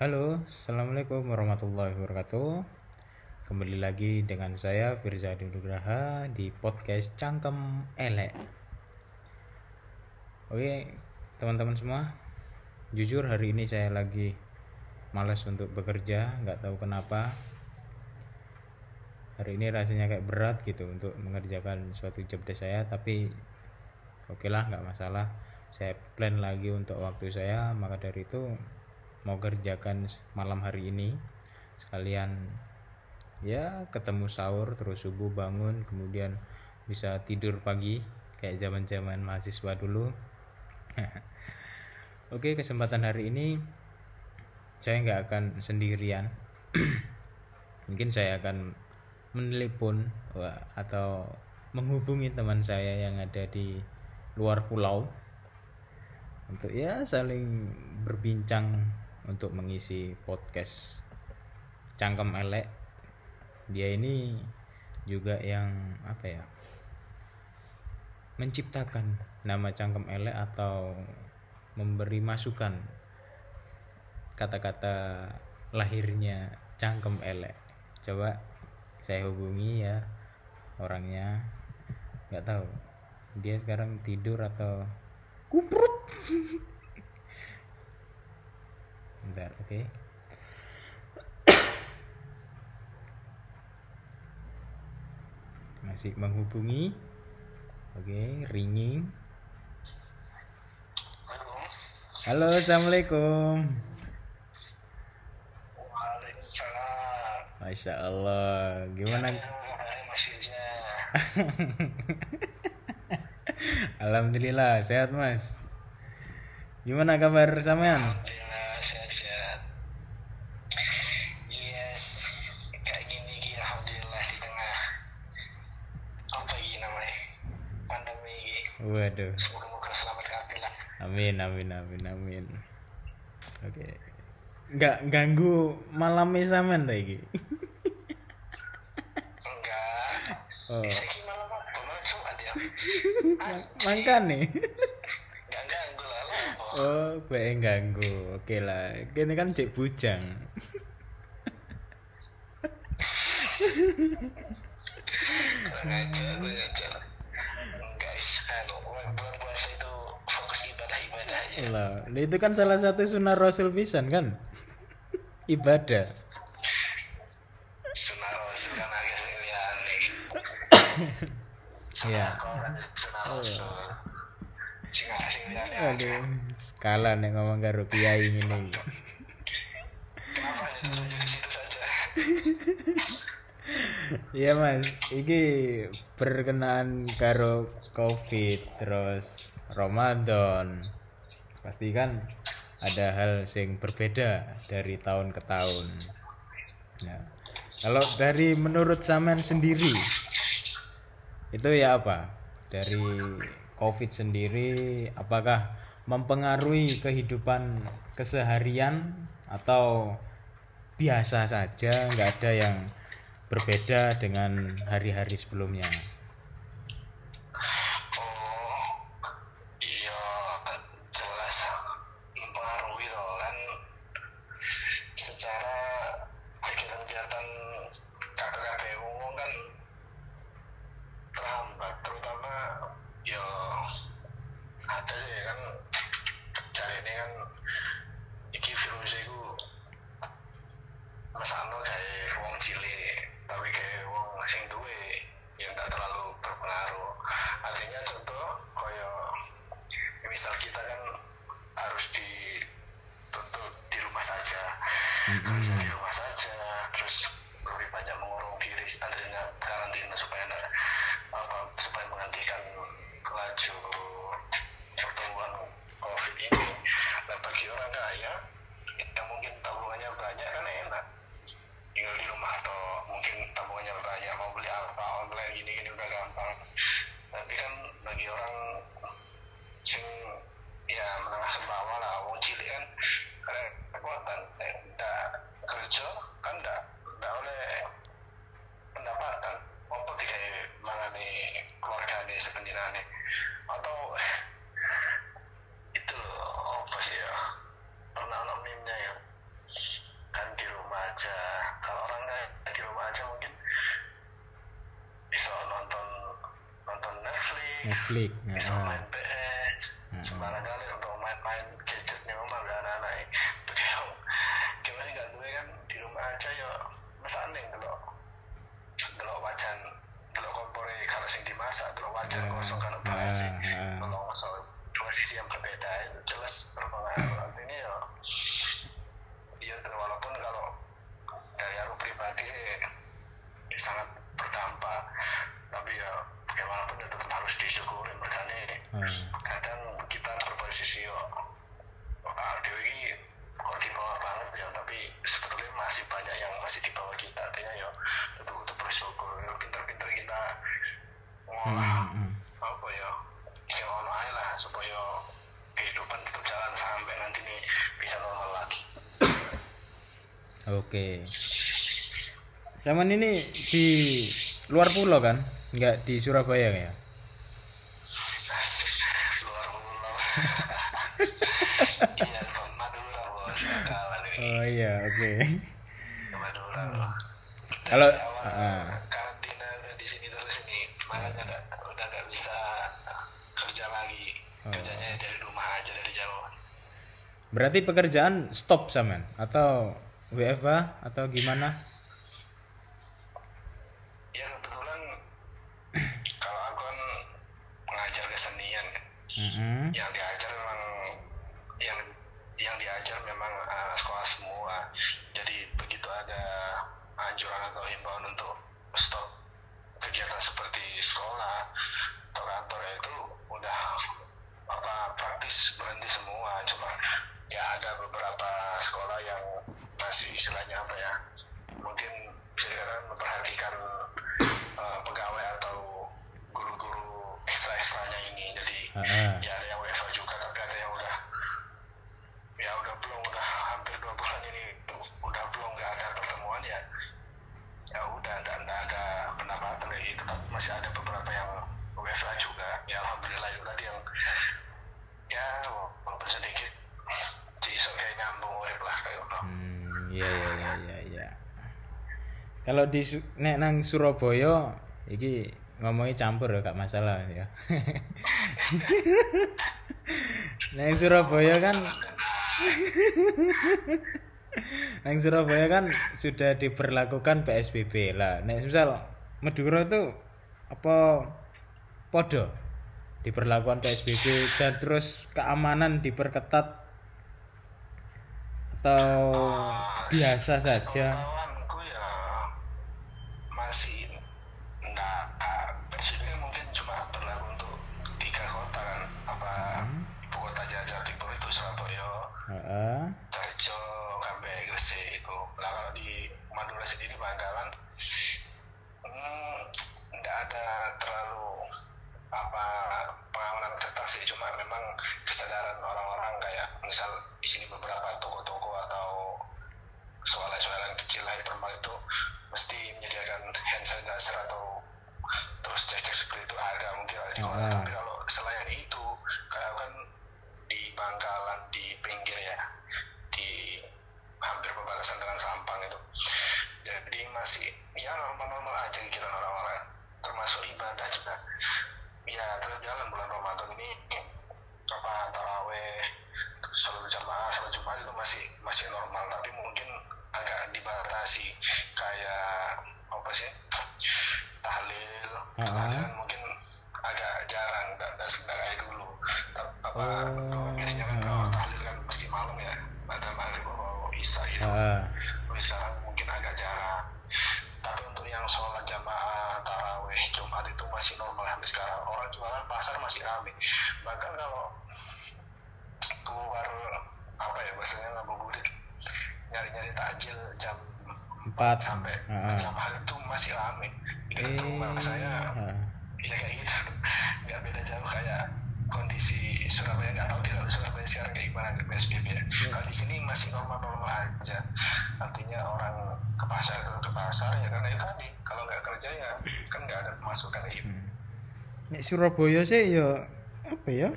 Halo, Assalamualaikum warahmatullahi wabarakatuh. Kembali lagi dengan saya Firza Nugraha di podcast Cangkem Elek. Oke, teman-teman semua Jujur hari ini saya lagi malas untuk bekerja, nggak tahu kenapa. Hari ini rasanya kayak berat gitu untuk mengerjakan suatu job desk saya Tapi oke lah nggak masalah. Saya plan lagi untuk waktu saya Maka dari itu mau kerjakan malam hari ini. Sekalian ya ketemu sahur terus subuh bangun kemudian bisa tidur pagi kayak zaman zaman mahasiswa dulu. Oke kesempatan hari ini saya nggak akan sendirian. Mungkin saya akan menelepon atau menghubungi teman saya yang ada di luar pulau. Untuk ya saling berbincang untuk mengisi podcast cangkem elek. Dia ini juga yang apa ya menciptakan nama cangkem elek atau memberi masukan kata-kata lahirnya cangkem elek. Coba saya hubungi ya orangnya. Nggak tahu dia sekarang tidur atau kumprut bentar oke okay. masih menghubungi oke okay, ringing halo assalamualaikum. Masya Allah, gimana? Alhamdulillah sehat mas. Gimana kabar sampean? Alhamdulillah sehat-sehat. Yes, kayak gini gini alhamdulillah di tengah apa ini namanya pandemi Waduh. Semoga-moga selamat kabeh lah. Amin amin amin amin. Oke. Nggak ganggu malamnya sampean ta iki? Enggak. Oh. Bisa ki malam apa? Malam Jumat ya. Mangkane. Enggak ganggu lah lah. apa. Oh, bae ganggu. Oke lah. Kene kan cek bujang. Kurang. Guys, anu, bulan puasa itu fokus ibadah-ibadah aja. Lah, itu kan salah satu sunnah Rasul pisan kan? Ibadah. Sunnah Rasul kan agak sekalian nih. Iya. Koran Sunnah Rasul. Asing liyane Aduh, skala nih ngomong karo kiai ini. Kenapa hanya tertuju di situ saja? Iya mas, iki berkenaan karo covid terus Ramadan pasti kan ada hal yang berbeda dari tahun ke tahun. Nah, kalau dari menurut Samen sendiri itu ya apa? Dari covid sendiri apakah mempengaruhi kehidupan keseharian atau biasa saja nggak ada yang berbeda dengan hari-hari sebelumnya. ini gini udah gampang. Tapi kan bagi orang sing ya menengah ke bawah lah wong cilik kan karena kekuatan eh, kerja kan ndak ndak oleh pendapatan. Apa tiga mengani keluarga ini sepenjina nih atau itu loh apa sih ya? Pernah nominnya ya. Kan di rumah aja. Kalau orangnya di rumah aja Netflix bisa heeh. main PS sembarang kali untuk main-main gadget nih memang gak anak-anak itu kayak gimana gak gue kan di rumah aja ya mesane delok delok wajan delok kompore kalau sing dimasak delok wajan kosong kan basi. Ah, ah. kalau kosong dua sisi yang berbeda itu jelas berpengaruh artinya ya ya walaupun kalau dari aku pribadi sih ya sangat berdampak tapi ya bagaimanapun ya tetap harus disyukuri makanya Heeh. kadang kita berposisi yo ah, Dewi ini kok di bawah banget ya tapi sebetulnya masih banyak yang masih di bawah kita artinya ya tetap untuk bersyukur ya, pinter-pinter kita ngolah Hmm, hmm. apa ya sing ono ae lah supaya kehidupan tetap jalan sampai nanti nih bisa normal lagi Oke. Zaman ini di luar pulau kan? Enggak di Surabaya ya? luar pulau iya Madura bos kawan ini Oh iya, oke. Madura loh Kalau awal ah, karantina udah di sini terus ini makanya udah udah nggak bisa kerja lagi Oh. kerjanya dari rumah aja dari jauh berarti pekerjaan stop saman atau WFA atau gimana? ya kebetulan kalau aku kan mengajar kesenian kan. Mm-mm. yang diajar memang yang yang diajar memang anak sekolah semua jadi begitu ada anjuran atau himbauan untuk stop kegiatan seperti sekolah atau kantor ya itu udah apa praktis berhenti semua cuma ya ada beberapa sekolah yang masih istilahnya apa ya mungkin bisa dikatakan memperhatikan eh, pegawai atau guru-guru ekstra ekstranya ini. Jadi Ah, ya ada yang WFA juga tapi ada yang udah ya udah belum udah hampir dua bulan ini udah belum nggak ada pertemuan ya ya udah nggak ada pendapatan kayak gitu. Tapi masih ada beberapa yang WFA juga ya alhamdulillah itu tadi yang ya walaupun sedikit sih so kayak nyambung urip lah kayak gitu Hmm, iya iya iya iya iya. Kalau di nek nang Surabaya iki ngomongnya campur gak masalah ya. nang Surabaya kan nang Surabaya kan sudah diberlakukan PSBB lah. Nek misal Madura tuh apa podo diberlakukan PSBB dan terus keamanan diperketat atau biasa saja. Pengetahuanku ya masih enggak PSBB mungkin cuma berlaku untuk tiga kota kan apa Hmm. ibu kota Jawa Timur itu Surabaya, Heeh. Tarjo, sampai Gresik itu. Nah kalau di Madura sendiri Bangkalan hmm, enggak ada terlalu apa pengamanan ketat sih cuma memang kesadaran orang-orang kayak misal di sini beberapa toko-toko atau suara-suara kecil hypermart itu mesti menyediakan hand sanitizer atau terus cek-cek seperti itu ada mungkin ada di kota Ah. tapi kalau selain itu kayak kan di Bangkalan di pinggir ya di hampir perbatasan dengan Sampang itu jadi masih ya normal-normal aja kegiatan orang-orang termasuk ibadah juga ya tetap jalan bulan Ramadan ini apa taraweh sholat jamaah sholat jumat itu masih masih normal tapi mungkin agak dibatasi kayak apa sih tahlil Ah. tahlilan mungkin agak jarang nggak nggak nggak kayak dulu Tep- apa Oh, biasanya kan ah. kalau tahlil kan pasti malam ya ada maghrib atau isya gitu Heeh. tapi sekarang mungkin agak jarang tapi untuk yang sholat jamaah taraweh jumat itu masih normal sampai sekarang orang jualan pasar masih ramai bahkan kalau keluar apa ya bahasanya ngabuburit nyari-nyari takjil jam Empat. sampai Heeh. jam maghrib itu masih ramai di dekat rumah saya ya kayak gitu. Nggak beda jauh kayak kondisi Surabaya. Nggak tahu di Surabaya sekarang kayak gimana ke PSBB ya. kalau di sini masih normal-normal aja. Artinya orang ke pasar ke pasar ya. Karena itu tadi kalau nggak kerja ya kan nggak ada pemasukan kayak gitu Nek Surabaya sih ya apa ya?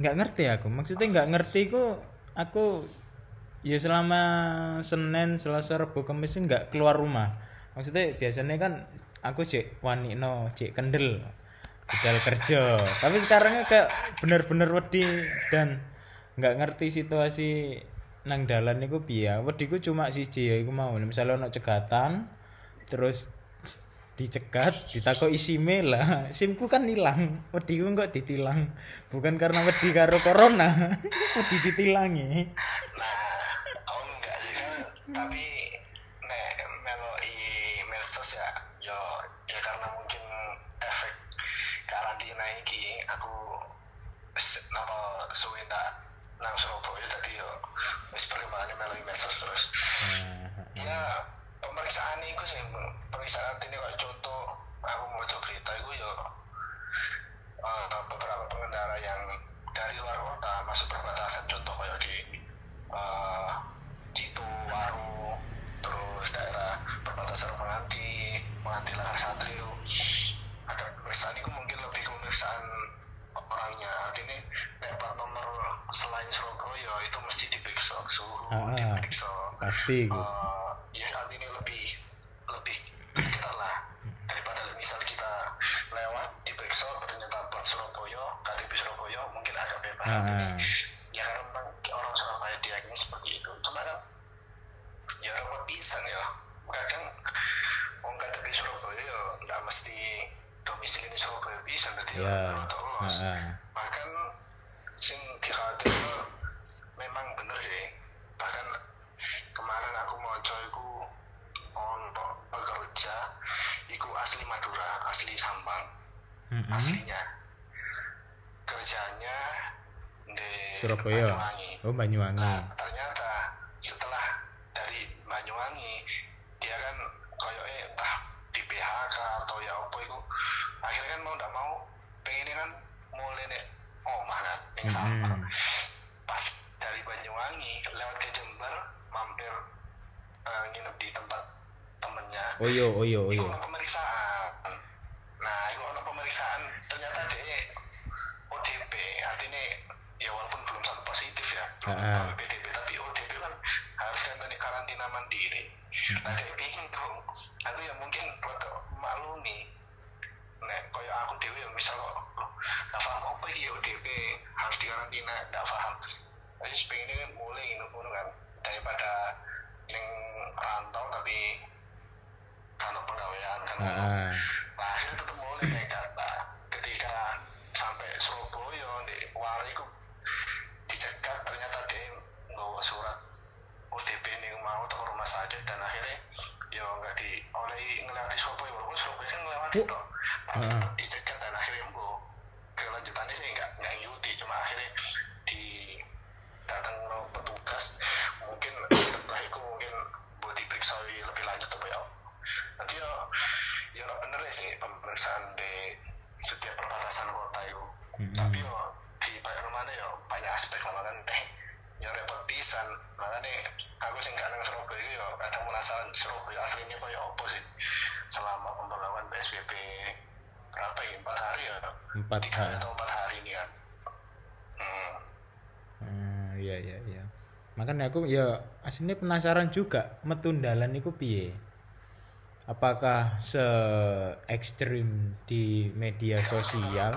Nggak ngerti aku. Maksudnya nggak ngerti ku aku ya selama Senin, Selasa, Rabu, Kamis nggak keluar rumah. Maksudnya biasanya kan aku cek wani no cek kendel budal kerja tapi sekarangnya kayak bener-bener wedi dan nggak ngerti situasi nang dalan niku piye wediku cuma siji ya iku mau misalnya ono cegatan terus dicegat ditakoki sime lah. Simku kan hilang wediku kok ditilang. Bukan karena wedi karo corona wedi ditilangi. Nah aku enggak sih. Tapi nek meloi medsos ya yo ya karena mungkin efek karantina iki aku napa suwe ndak nang Surabaya tadi yo wis perkembangannya meloi medsos terus. Nah, ya pemeriksaan itu sih pemeriksaan ini kayak contoh aku mau coba berita itu ya eh, beberapa pengendara yang dari luar kota masuk perbatasan contoh kayak di eh, Citu, Waru, terus daerah perbatasan penganti, penganti lahar santri itu ada pemeriksaan itu mungkin lebih ke pemeriksaan orangnya. Artinya nek nomor selain Surabaya itu mesti diperiksa suhu Ah, ah. diperiksa. pasti Eh, ya saat ini lebih lebih ketat lah daripada misal kita lewat diperiksa ternyata plat Surabaya KTP Surabaya mungkin agak bebas Ah, ini, ah. ya karena memang orang Surabaya diyakini seperti itu. Cuma kan ya repot pisan ya. Kadang orang KTP Surabaya ya nggak mesti domisili di Surabaya bisa nanti ya ya. rada lolos Heeh. bahkan sing dikhawatir memang bener sih bahkan kemarin aku mau iku ono pekerja iku asli Madura asli Sampang Mm-mm. aslinya kerjanya di Surabaya. Oh Banyuwangi. Nah, ternyata setelah dari Banyuwangi dia kan koyoke entah di PHK atau ya apa itu akhirnya kan mau ndak mau pengen kan mulai nih omah kan yang sama Mm-mm. pas dari Banyuwangi lewat ke Jember mampir eh, nginep di tempat temennya oh yo oh yo oh itu yo ono pemeriksaan nah itu ono pemeriksaan ternyata dia ODP artinya ya walaupun belum sampai positif ya belum Ah, ah. sampai PDP tapi ODP kan harus kan tadi karantina mandiri nah dia bingung tuh aku ya mungkin rada maklumi nek koyo aku dewe ya misal kok loh, gak paham apa iki ODP harus dikarantina gak paham Jadi pengen kan mulai gitu kan daripada ning rantau tapi kalau pegawaian kan Heeh. Nah, akhirnya tetap boleh naik kata. Ketika sampai Surabaya di Wari ku dicegat ternyata dia bawa surat ODP ini mau atau ke rumah sakit dan akhirnya ya nggak di oleh ngelewati Surabaya walaupun Surabaya kan ngelewati Oh. toh tapi Ah. tetap dicegat dan akhirnya bu kelanjutannya sih nggak nggak ngikuti cuma akhirnya di datang no petugas mungkin setelah itu mungkin buat diperiksa lebih lanjut apa ya nanti ya ya nggak bener ya sih pemeriksaan di setiap perbatasan kota itu Mm-mm. tapi yo di banyak mana ya banyak aspek lah kan eh ya repot pisan makanya aku sih nggak nang Surabaya itu ya kadang penasaran Surabaya aslinya kayak apa sih selama pemberlakuan PSBB berapa ya empat hari ya empat tiga hari atau empat hari ini kan hmm. Hmm, iya iya iya. Makanya aku ya aslinya penasaran juga metundalan itu piye. Apakah se ekstrim di media sosial?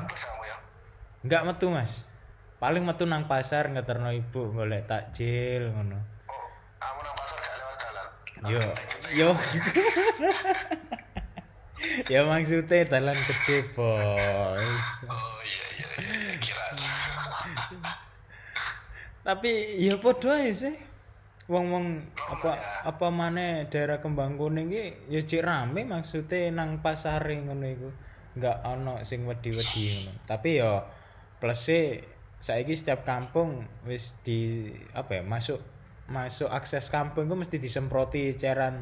Enggak metu, Mas. Paling metu nang pasar ngeterno ibu golek takjil ngono. kamu nang pasar gak lewat jalan Yo yo. ya maksudnya dalan gede, Bos. oh iya iya iya kira tapi ya podo ae sih. Wong-wong apa apa mana daerah kembang kuning ki ya cek rame maksudnya nang pasare ngono iku. Nggak ono sing wedi-wedi ngono. Tapi ya plus saiki setiap kampung wis di apa ya masuk masuk akses kampung ku mesti disemproti cairan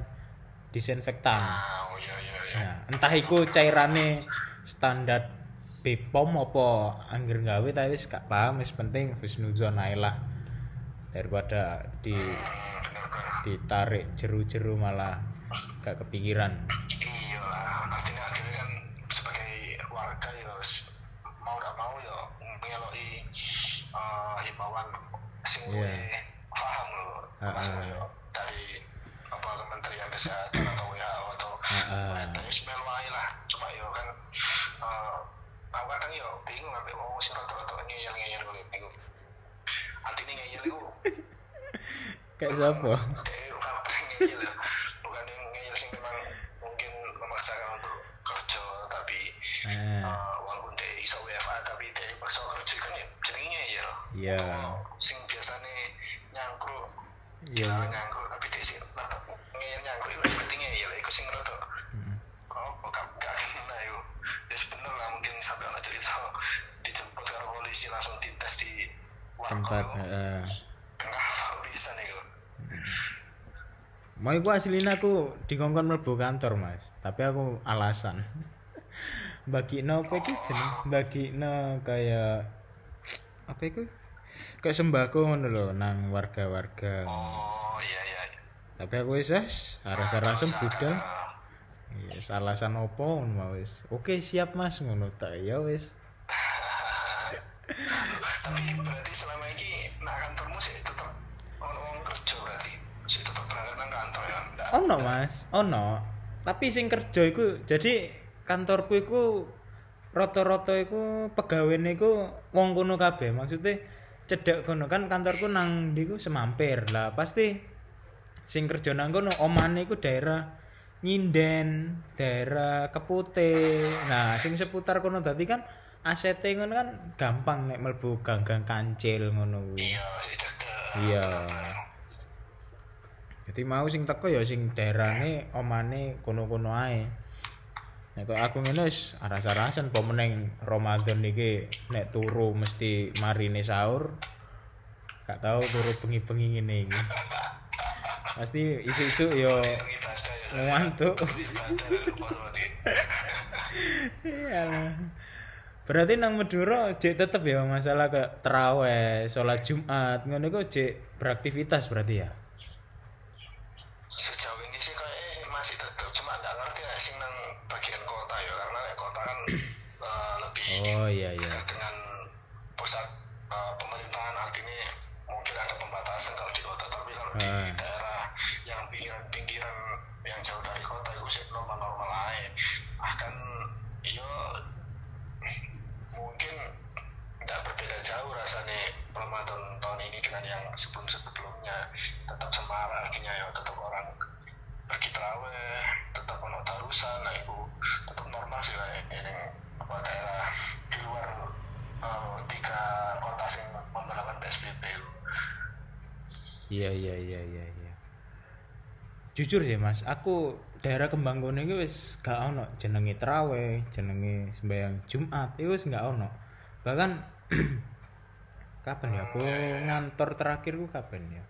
disinfektan. Ah oh iya iya iya. Nah, entah iku cairane standar BPOM apa angger gawe tapi wis gak paham wis penting wis nuzon ae lah daripada di ditarik jeru-jeru malah gak kepikiran. Lah artinya akhirnya kan sebagai warga ya mau gak mau ya mengeloi uh, himbauan sing gue paham loh maksudnya dari apa Kementerian Kesehatan atau WHO atau pemerintah semel wae lah. Cuma kan uh, aku yo bingung wong sing ngeyel-ngeyel artinya ngeyel iku. Kayak siapa? Ngeyel ya. Bukan yang ngeyel sing memang mungkin memaksakan untuk kerja tapi eh, walaupun dia iso WFA tapi dia paksa kerja kan ya jenenge ngeyel. Iya. Oh, sing biasanya nyangkruk iya. Jarang nyangkruk tapi dia sih tetap ngeyel nyangkruk itu berarti ngeyel iku sing rada Mm. oh gak gak kena itu ya bener lah mungkin sampai ada cerita dijemput karo polisi langsung dites di tempat heeh. enggak bisa nih kok? Mau iku aslinya aku dikongkon mlebu kantor mas. Tapi aku alasan. Bagi no apa itu bagi no kayak apa itu kayak sembako ngono lho nang warga-warga. Oh iya iya. Tapi aku wis wis aras-arasan budal. Iya alasan opo ngono mau wis oke siap mas ngono tak. Ya wis tapi berarti selama ini nak kantormu sih tetap wong kerja berarti? Sih tetap berangkat nang kantor ya? Enggak ono mas. Ono. Tapi sing kerja iku jadi kantorku iku rata-rata iku pegawene iku wong kono kabeh. Maksudnya cedek kono. Kan kantorku nang ndiku semampir. Lah pasti sing kerja nang kono omane iku daerah nyinden daerah kepute. Nah sing seputar kono. Dadi kan ACT ngono kan gampang nek mlebu gang-gang kancil ngono kuwi. Iya sih iya. Jadi mau sing teko ya sing daerahne omane kono-kono ae. Nek kok aku ngene wis aras-arasan apa meneng Ramadan iki nek turu mesti marine sahur gak tau turu bengi-bengi ngene iki. Pasti isu-isu yo ibadah ya. ngantuk. Ibadah lupa sama dia Iyalah. Berarti nang Madura jek tetep ya masalah ke terawih, sholat Jumat, ngono iku jek beraktivitas berarti ya. sejauh ini sih kayak masih tetap cuma nggak ngerti lah sih nang bagian kota ya karena kota kan eh, lebih Oh iya iya. dekat dengan pusat eh, pemerintahan artinya mungkin ada pembatasan kalau di kota tapi kalau di Ah. daerah yang pinggiran-pinggiran yang jauh dari kota itu sih normal-normal aja akan yo mungkin nggak berbeda jauh rasanya Ramadan tahun ini dengan yang sebelum-sebelumnya tetap semarak artinya ya tetap orang pergi terawih tetap ono tarusan nah itu tetap normal sih kayak ini apa daerah di luar eh, tiga kota yang memperlakukan PSBB itu. Iya iya iya iya iya. Jujur sih Mas, aku daerah Kembang Kono iki wis gak ono jenenge terawih, jenenge sembahyang Jumat, itu wis gak ono. Bahkan kapan ya aku ngantor terakhirku kapan ya?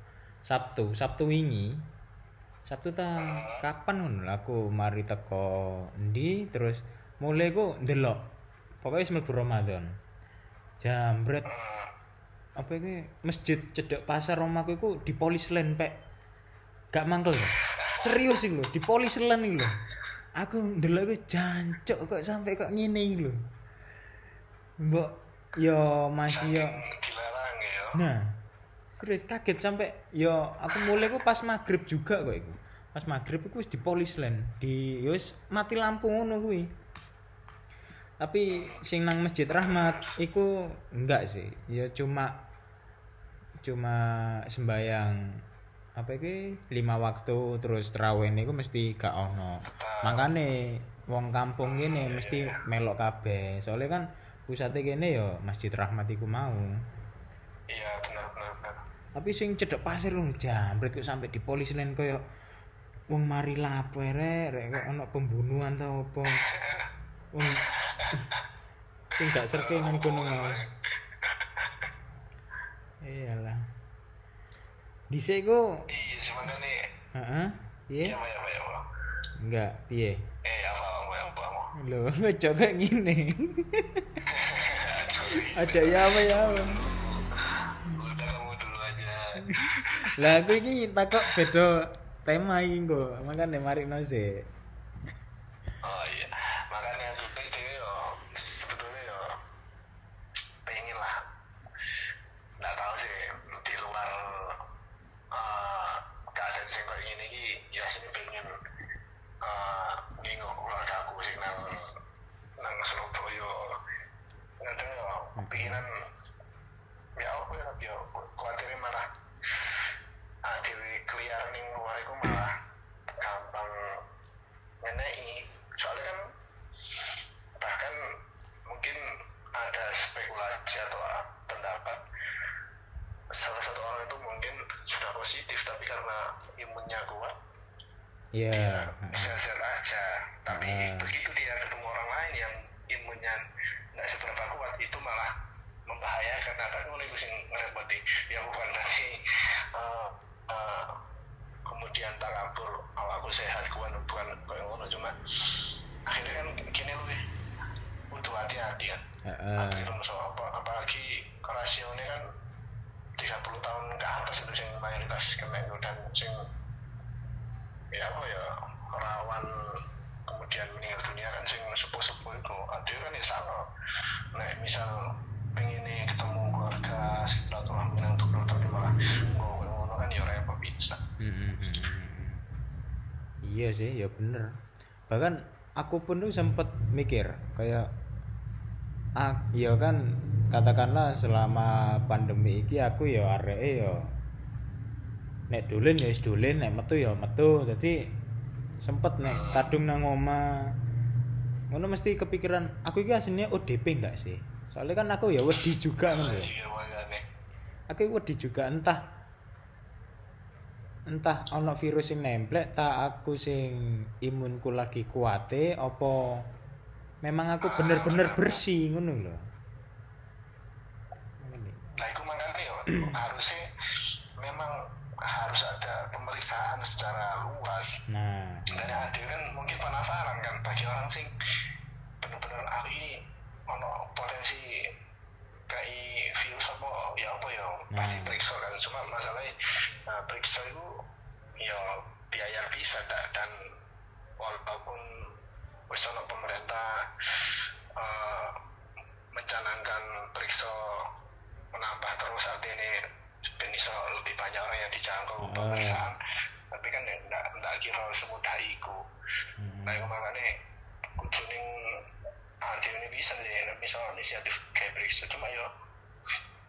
Sabtu, Sabtu wingi. Sabtu ta kapan ngono aku mari teko endi terus mulai ku ndelok. Pokoknya wis mlebu Ramadan. Jambret apa ini masjid cedek pasar omahku iku di polis pek gak mangkel lho. Serius iki lho di polis len iki lho. Aku ndelok iku jancuk kok sampai kok ngene iki lho. Mbok yo masih yo. ya. Nah serius kaget sampai yo aku mulai ku pas maghrib juga kok iku. Pas maghrib wis di polis len di yo mati lampu ngono kuwi. Tapi sing nang masjid rahmat iku enggak sih. Ya cuma cuma sembayang apa iki? Lima waktu terus terawih niku mesti gak ono. Makane wong kampung gini mesti melok kabeh. Soalnya kan pusatnya gini yo masjid rahmat iku mau. Iya benar benar benar tapi sing cedek pasir lho jambret kok sampai di polisi lain koyo wong mari lapo rek? Kok ono pembunuhan tau apa? Wong sing gak serke nang kono iyalah dhisik ku iya sebenarnya. Heeh. Iya apa ya apa ya apa enggak piye? Eh apa apa apa ojo kayak ngene aja ya apa ya apa? Udah kamu dulu aja. Lah aku iki takok beda tema iki kok makane mari sik. Oh iya makanya aku itu yo sebetulnya yo pengen lah nggak tahu sih di luar eh, keadaan sing kayak gini iki ya sini pengen uh, nengok keluarga aku sih nang nang Surabaya Iya. dia heeh. sehat-sehat aja tapi Ah. begitu dia ketemu orang lain yang imunnya nggak seberapa kuat itu malah membahayakan karena ngono iku sing ngerepoti ya bukan berarti eh, eh, kemudian tak kabur kalau aku sehat bukan bukan kayak ngono cuma akhirnya kan gini loh butuh hati-hati kan Heeh. Akhirnya so, apa, apalagi rasionya kan 30 tahun ke atas itu sing mayoritas kena itu dan sing ya apa ya rawan kemudian meninggal dunia kan sing sepuh-sepuh itu ada kan ya sama nah misal pengen nih ketemu keluarga silaturahmi nang tuh tapi malah ngono ngono kan ya repot bisa Mm, mm, mm, mm. Iya sih, ya bener. Bahkan aku pun tuh sempet mikir kayak ah, ya kan katakanlah selama pandemi iki aku ya areke ya nek dolen ya wis dolen, nek metu ya metu. Jadi sempet nek kadung nang omah ngono mesti kepikiran aku iki aslinya ODP enggak sih? Soalnya kan aku ya wedi juga ngono makanya aku wedi juga entah entah ono virus sing nemplek tak aku sing imunku lagi kuate apa memang aku bener-bener bersih ngono lho. Nah, itu makanya ya, harusnya memang harus ada pemeriksaan secara luas. nah Dan yang ada kan mungkin penasaran kan bagi orang sing bener-bener ah ini ono potensi kayak virus apa ya apa ya pasti Nah. periksa kan cuma masalahnya nah, periksa itu ya biaya bisa dak dan walaupun wis pemerintah eh, mencanangkan periksa menambah terus saat ini ben iso lebih banyak orang yang dijangkau Oh. pemeriksaan tapi kan enggak enggak kira semudah iku Hmm. nah itu makanya kudu ning ini bisa sih misal inisiatif kayak periksa cuma yo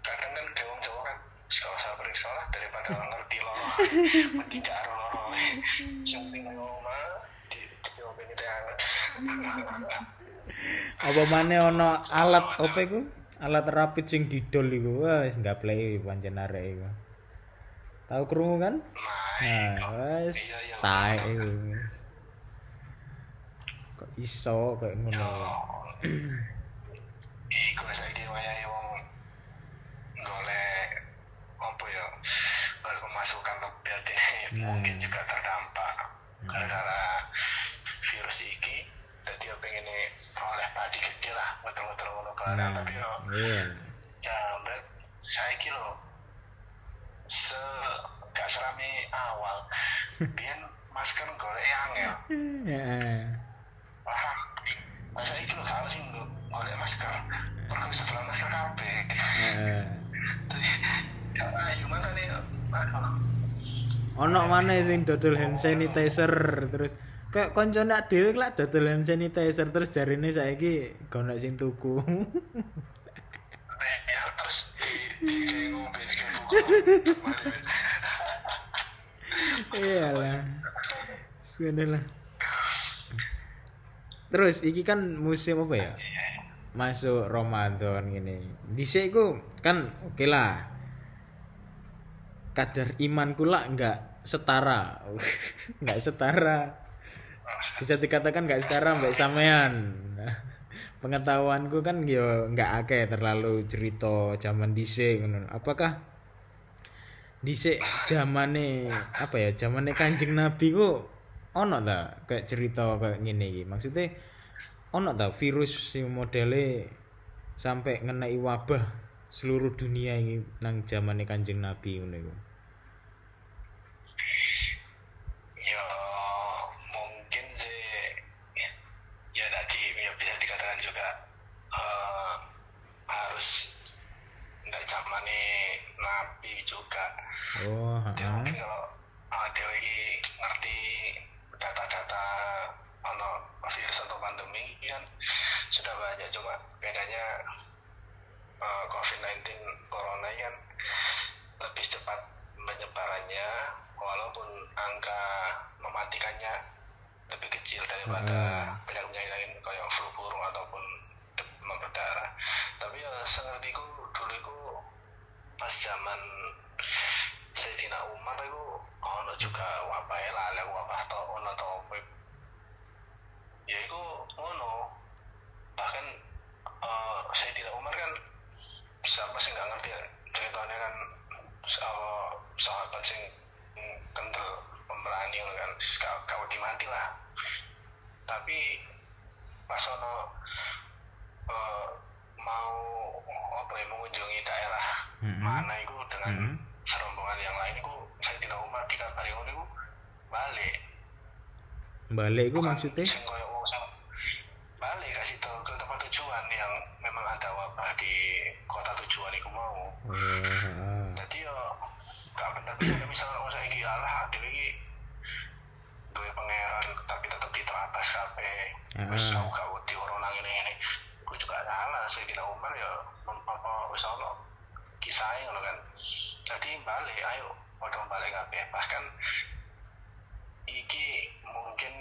kadang kan kayak wong Jawa kan sekolah saya periksa lah daripada orang ngerti loh mending gak loro yang penting omah di di open itu hangat apa maneh ono alat apa iku? Alat rapid sing didol iku. Wah wis nggak play pancen arek iku. Tahu krungu kan? Nah nah wis Iya, iya. taek iku iso kayak ngono. Yo iku saiki wayahe wong golek apa ya? Golek pemasukan lebih Nah. mungkin juga terdampak gara-gara virus iki. Jadi ya pengen oleh tadi gede lah betul-betul ngono barang nah tapi yo iya. jambret saiki lho se gak serame awal biyen masker golek angel Heeh. Wah, masa itu lho kalau sih golek masker mergo setelah masker kabeh Heeh. ya ayo makanya anu, ono mana sing dodol hand sanitizer terus kayak koncone dhewe lah dodol hand sanitizer terus jarine saiki gono sing tuku. Di di di iyalah. Sudah lah. Terus iki kan musim apa ya? Masuk Ramadan gini dhisik iku kan oke lah kadar imanku lah nggak setara. Nggak setara. Bisa dikatakan nggak setara mbak sampean. Pengetahuanku kan yo nggak akeh terlalu cerita zaman dhisik apakah dhisik zamane apa ya zamane kanjeng nabi ku ono ta kayak cerita kayak ngene iki? Maksudnya ono ta virus sing modele sampai ngenai wabah seluruh dunia ini nang zamane kanjeng nabi ngono iku ya mungkin sih ya tadi ya bisa dikatakan juga eh, harus nggak zamane nabi juga oh Jadi heeh. mungkin kalau uh, Dewa ini ngerti data-data ono virus atau pandemi ini kan sudah banyak cuma bedanya uh, COVID-19 corona ini kan lebih cepat penyebarannya walaupun angka mematikannya lebih kecil daripada Hmm. penyakit-penyakit lain kayak flu burung ataupun demam berdarah tapi ya sengertiku dulu itu pas zaman si Sayyidina Umar itu ono juga wabah lali wabah to ono to apa ya itu ngono bahkan eh Sayyidina Umar kan siapa sih nggak ngerti ya ceritanya kan eh, sahabat sing kental pemberani ngono kan kau kau dimati lah tapi pas ono eh, mau apa ya mengunjungi daerah Mhm. mana Mhm. serombongan yang lain itu saya tidak umar dikabari ngono itu balik. Balik itu maksudnya? balik kasih tahu ke tempat tujuan yang memang ada wabah di kota tujuan itu mau. Jadi yo gak bener bisa misalnya orang saya alah dewe iki duwe pangeran tapi tetap diterabas kabeh. Ah. wis aku gak wedi orang nang ini ini gue juga salah. Saya tidak umar ya apa wis ono. Kisahnya jadi balik ayo padha balik kabeh. Bahkan iki mungkin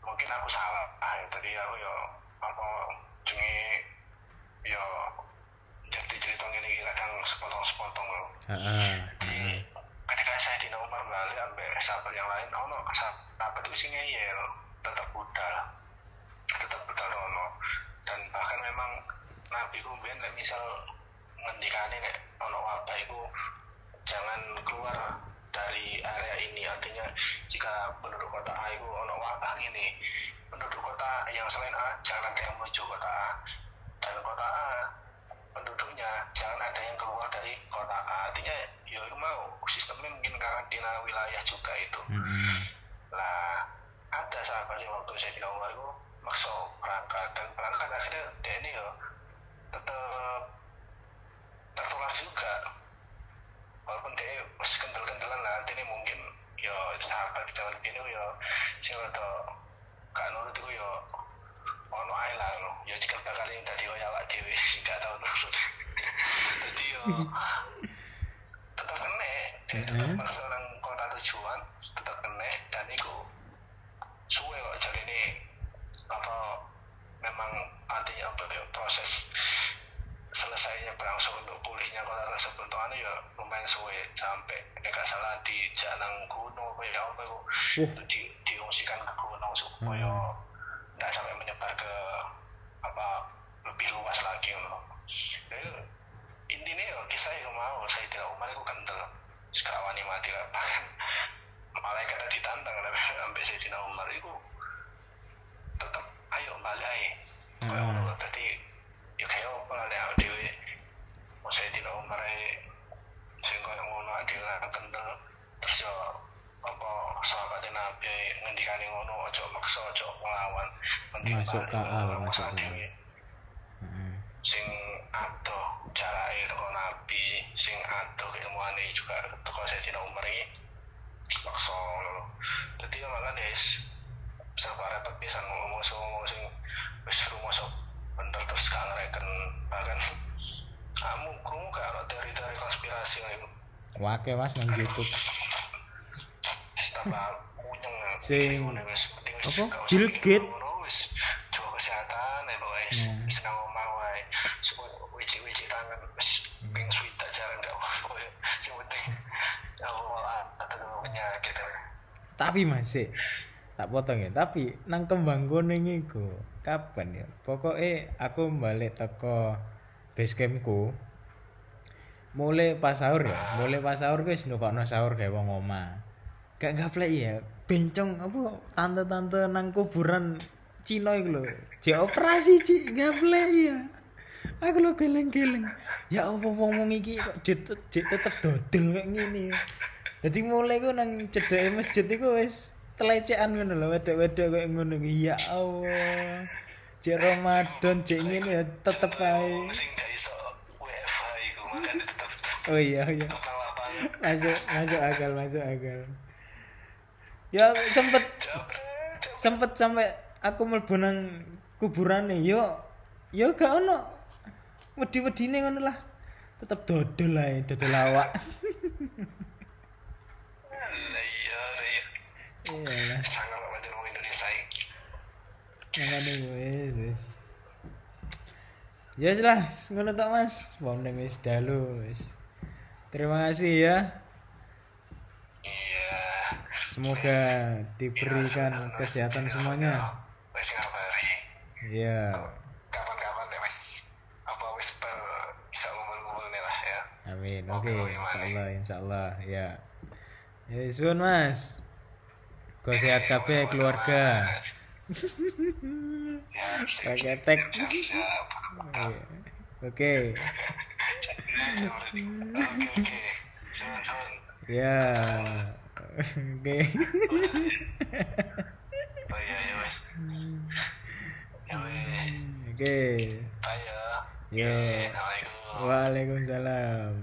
mungkin aku salah. Ah, tadi aku yo apa jenenge yo jadi cerita ngene iki kadang sepotong-sepotong loh jadi ketika saya di Umar balik sampai sahabat yang lain oh no sahabat itu sih ngeyel tetap budal. Tetap budal ono. Dan bahkan memang Nabi kemudian misal ngendikane nek ono wabah itu jangan keluar dari area ini. Artinya jika penduduk kota A itu ono wabah ini penduduk kota yang selain A jangan ada yang menuju kota A. Dan kota A penduduknya jangan ada yang keluar dari kota A. Artinya ya mau sistemnya mungkin karantina wilayah juga itu. Lah ada sahabat sih waktu saya tidak umar itu maksa berangkat. Dan berangkat akhirnya dia ini ya tetap tertular juga walaupun dia masih kental-kentalan lah artinya mungkin ya sahabat zaman ini ya sing rada gak nurut itu ya ono ae lah no. ya jika bakal yang tadi kaya awak dhewe gak tau nurut jadi yo tetap kene dia tetap Mhm. maksa nang kota tujuan tetap kene dan iku suwe kok jadi ini apa memang artinya apa ya proses selesainya berangsur untuk pulihnya kota tersebut tuh anu ya lumayan suwe sampai nggak salah di jalan gunung apa ya apa itu Wah. itu di, diungsikan ke gunung supaya nggak sampai menyebar ke apa lebih luas lagi loh. Jadi, intinya ya kisah yang mau saya tidak umar itu kental sekarang wani mati lah. bahkan malaikat ditantang sampai saya tidak umar itu tetap ayo balik aja kayak Hmm. ngono tadi ya kayak apa lah lek dhewe mau saya tidak umar aja sing koyo ngono dhewe lah kendel terus yo apa sahabat nabi ngendikane ngono aja maksa aja nglawan Mending Masuk KA lah, masuk KA. dhewe. Mm-mm. sing adoh jarake teko nabi sing adoh ilmuane juga teko Sayyidina Umar iki maksa ngono dadi ya malah wis serba repot pisan ngomong ngomong sing wis rumoso bener terus gak ngereken bahkan kamu krungu gak ono teori-teori konspirasi ngono Wake mas nang YouTube. Sing- apa? Bill Gates. ngono, wis jaga kesehatan ya pokoknya wis Hmm. wis nang omah wae wici-wici tangan wis ping swidak jalan gak apa-apa ya sing penting aku malah atau penyakit ya Tapi masih tak potong ya. Tapi nang kembang kuning iku kapan ya? Pokoknya aku balik teko base campku. Mulai pas sahur ya, mulai pas sahur wis nukokno sahur kayak wong omah. Gak gaplek ya, bencong apa tante-tante nang kuburan Cina iku lho. Operasi cik gaplek ya. Aku lo geleng-geleng. Ya apa wong-wong iki kok jek tetep dodol kayak ngene. Jadi mulai ku nang cedeke masjid iku wis telecekan ngono lho, wedok-wedok kayak ngono. Ya Allah. Jek Ramadan jek ngene ya tetep ae. Oh iya iya. Masuk masuk akal, masuk akal. Ya sempet sempet sampai aku mlebu nang kuburane yo yo gak ono wedi-wedine ngono lah tetep dodol ae dodol awak Lah iya lah iya iya. Lah sangat wajar wong Indonesia iki makane wis wis. Ya wis lah ngono tok Mas. Wong ning wis dalu wis. Terima kasih ya. Semoga diberikan kesehatan semuanya. Wes ngabari ya kapan-kapan ya wes apa wes per bisa ngumpul-ngumpul nih lah ya. Amin Oke, oke, insyaallah insyaallah. Ya ya sun mas kau sehat kabeh keluarga. Pakai tag. Oke. Ya. Oke. Oke. Yo. Waalaikumsalam.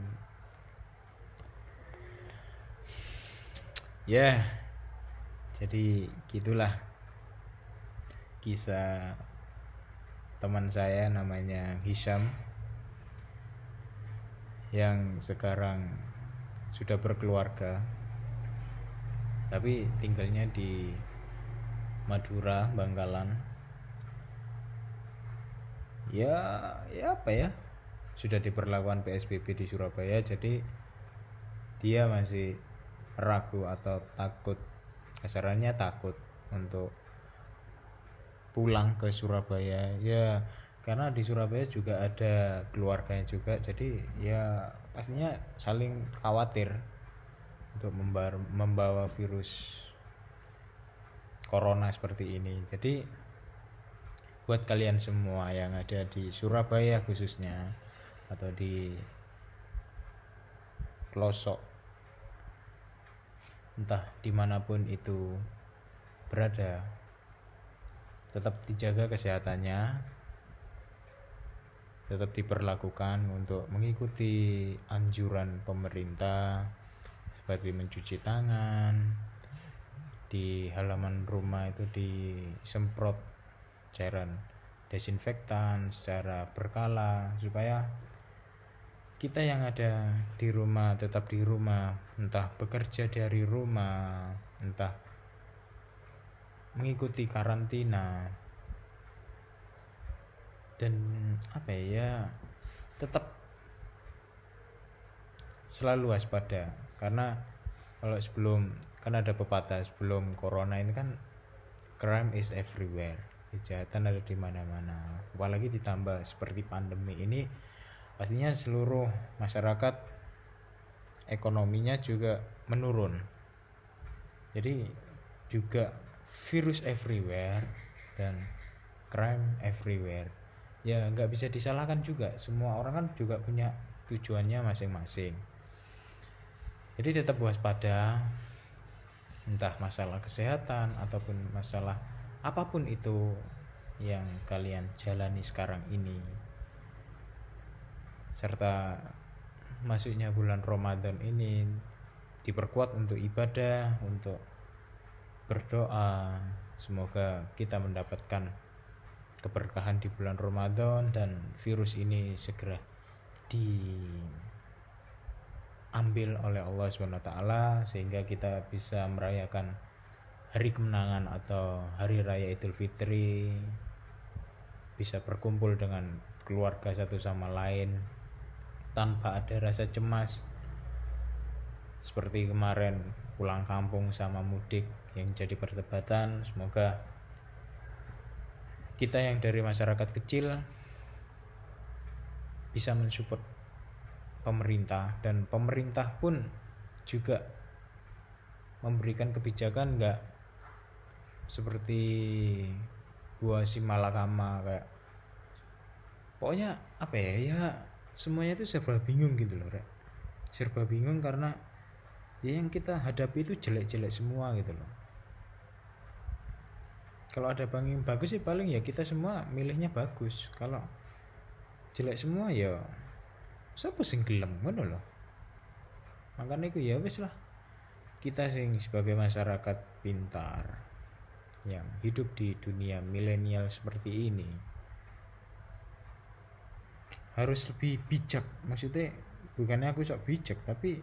Ya, jadi gitulah kisah teman saya namanya Hisham yang sekarang sudah berkeluarga tapi tinggalnya di Madura, Bangkalan. Ya, ya apa ya? Sudah diperlakukan PSBB di Surabaya jadi dia masih ragu atau takut kasarannya takut untuk pulang ke Surabaya. Ya karena di Surabaya juga ada keluarganya juga jadi ya pastinya saling khawatir untuk membawa virus corona seperti ini. Jadi buat kalian semua yang ada di Surabaya khususnya atau di pelosok entah di mana pun itu berada. Tetap dijaga kesehatannya. Tetap diperlakukan untuk mengikuti anjuran pemerintah seperti mencuci tangan di halaman rumah itu disemprot cairan desinfektan secara berkala supaya kita yang ada di rumah tetap di rumah. Entah bekerja dari rumah entah mengikuti karantina. Dan apa ya tetap selalu waspada. Karena kalau sebelum kan ada pepatah sebelum corona ini kan crime is everywhere. Kejahatan ada di mana-mana. Apalagi ditambah seperti pandemi ini pastinya seluruh masyarakat ekonominya juga menurun. Jadi juga virus everywhere dan crime everywhere. Ya nggak bisa disalahkan juga. Semua orang kan juga punya tujuannya masing-masing. Jadi tetap waspada entah masalah kesehatan ataupun masalah apa pun itu yang kalian jalani sekarang ini serta masuknya bulan Ramadan ini diperkuat untuk ibadah, untuk berdoa. Semoga kita mendapatkan keberkahan di bulan Ramadan dan virus ini segera diambil oleh Allah SWT sehingga kita bisa merayakan hari kemenangan atau hari raya Idul Fitri bisa berkumpul dengan keluarga satu sama lain tanpa ada rasa cemas. Seperti kemarin pulang kampung sama mudik yang jadi perdebatan semoga kita yang dari masyarakat kecil bisa mensupport pemerintah dan pemerintah pun juga memberikan kebijakan nggak seperti buah si malakama kayak. Pokoknya apa ya ya semuanya itu serba bingung gitu loh Rek. serba bingung karena ya yang kita hadapi itu jelek-jelek semua gitu loh. Kalau ada bank yang bagus sih paling ya kita semua milihnya bagus. Kalau jelek semua ya siapa sing gelem ngono loh. Makanya itu ya wis lah. Kita sing sebagai masyarakat pintar yang hidup di dunia milenial seperti ini harus lebih bijak. Maksudnya bukannya aku sok bijak tapi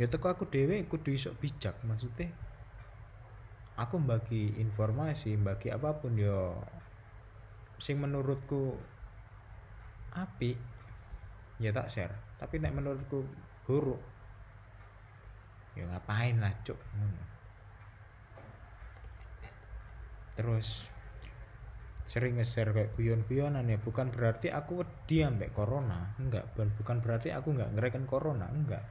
ya teko aku dewe kudu sok bijak. Maksudnya aku bagi informasi bagi apa pun yo sing menurutku api ya tak share. Tapi nek menurutku buruk ya ngapain lah cuk terus sering nge-share kayak guyon-guyonan ya. Bukan berarti aku wedi ambek corona. Enggak bukan berarti aku enggak ngereken corona. Enggak.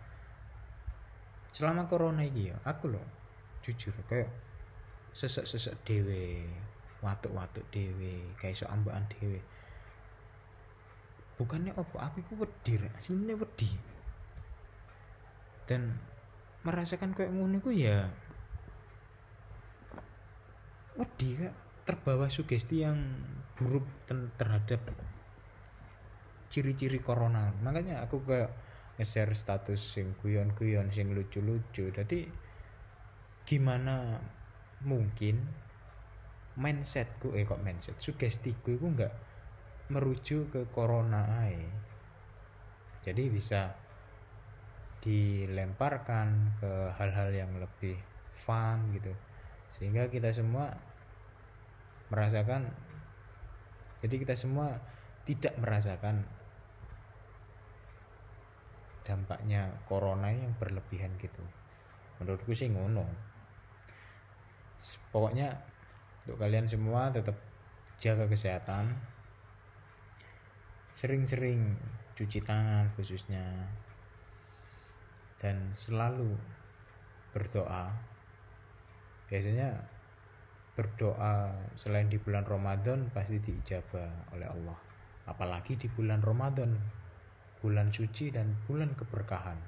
Selama corona ini ya aku loh jujur kayak sesek-sesek dewe watuk-watuk dewe kayak so ambaan dewe bukannya apa? Aku itu wedi rek. Aslinya wedi. Dan merasakan kayak ngono ya wedi kak terbawa sugesti yang buruk terhadap ciri-ciri corona. Makanya aku kayak nge-share status sing guyon-guyon sing lucu-lucu. Jadi gimana mungkin mindsetku eh kok mindset? Sugestiku itu nggak merujuk ke corona ae. Jadi bisa dilemparkan ke hal-hal yang lebih fun gitu. Sehingga kita semua merasakan. Jadi kita semua tidak merasakan dampaknya corona yang berlebihan gitu. Menurutku sih ngono. Pokoknya untuk kalian semua tetap jaga kesehatan. Sering-sering cuci tangan khususnya. Dan selalu berdoa. Biasanya berdoa selain di bulan Ramadan pasti diijabah oleh Allah. Apalagi di bulan Ramadan bulan suci dan bulan keberkahan.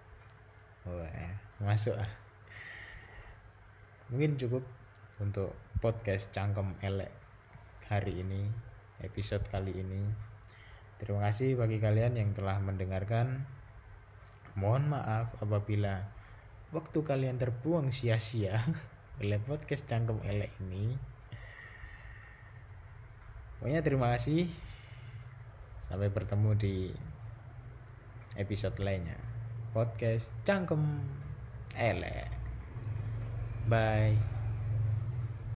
Wah, masuk. Ah mungkin cukup untuk podcast cangkem elek hari ini episode kali ini. Terima kasih bagi kalian yang telah mendengarkan. Mohon maaf apabila waktu kalian terbuang sia-sia oleh podcast cangkem elek ini pokoknya terima kasih. Sampai bertemu di episode lainnya. Podcast cangkem elek. Bye